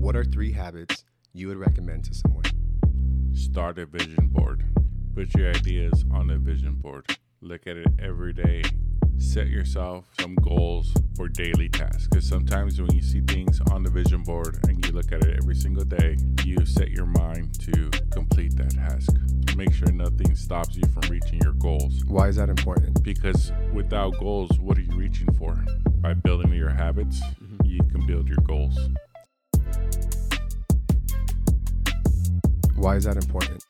What are three habits you would recommend to someone? Start a vision board. Put your ideas on a vision board. Look at it every day. Set yourself some goals for daily tasks. Because sometimes when you see things on the vision board and you look at it every single day, you set your mind to complete that task. Make sure nothing stops you from reaching your goals. Why is that important? Because without goals, what are you reaching for? By building your habits, mm-hmm. you can build your goals. Why is that important?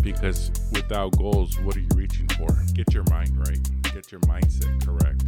Because without goals, what are you reaching for? Get your mind right. Get your mindset correct.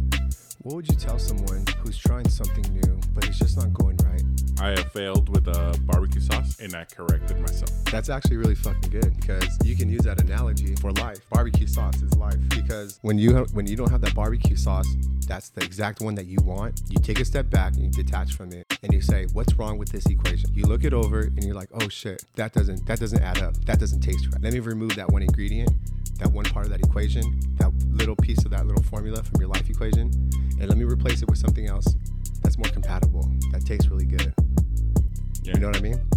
What would you tell someone who's trying something new, but it's just not going right? I have failed with a barbecue sauce and I corrected myself. That's actually really fucking good because you can use that analogy for life. Barbecue sauce is life because when you have, when you don't have that barbecue sauce, that's the exact one that you want. You take a step back and you detach from it and you say, "What's wrong with this equation?" You look it over and you're like, "Oh shit, that doesn't that doesn't add up. That doesn't taste right. Let me remove that one ingredient, that one part of that equation, that little piece of that little formula from your life equation, and let me replace it with something else that's more compatible. That tastes really good." Yeah. You know what I mean?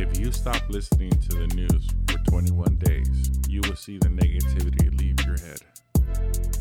If you stop listening to the news for 21 days, you will see the negativity leave your head.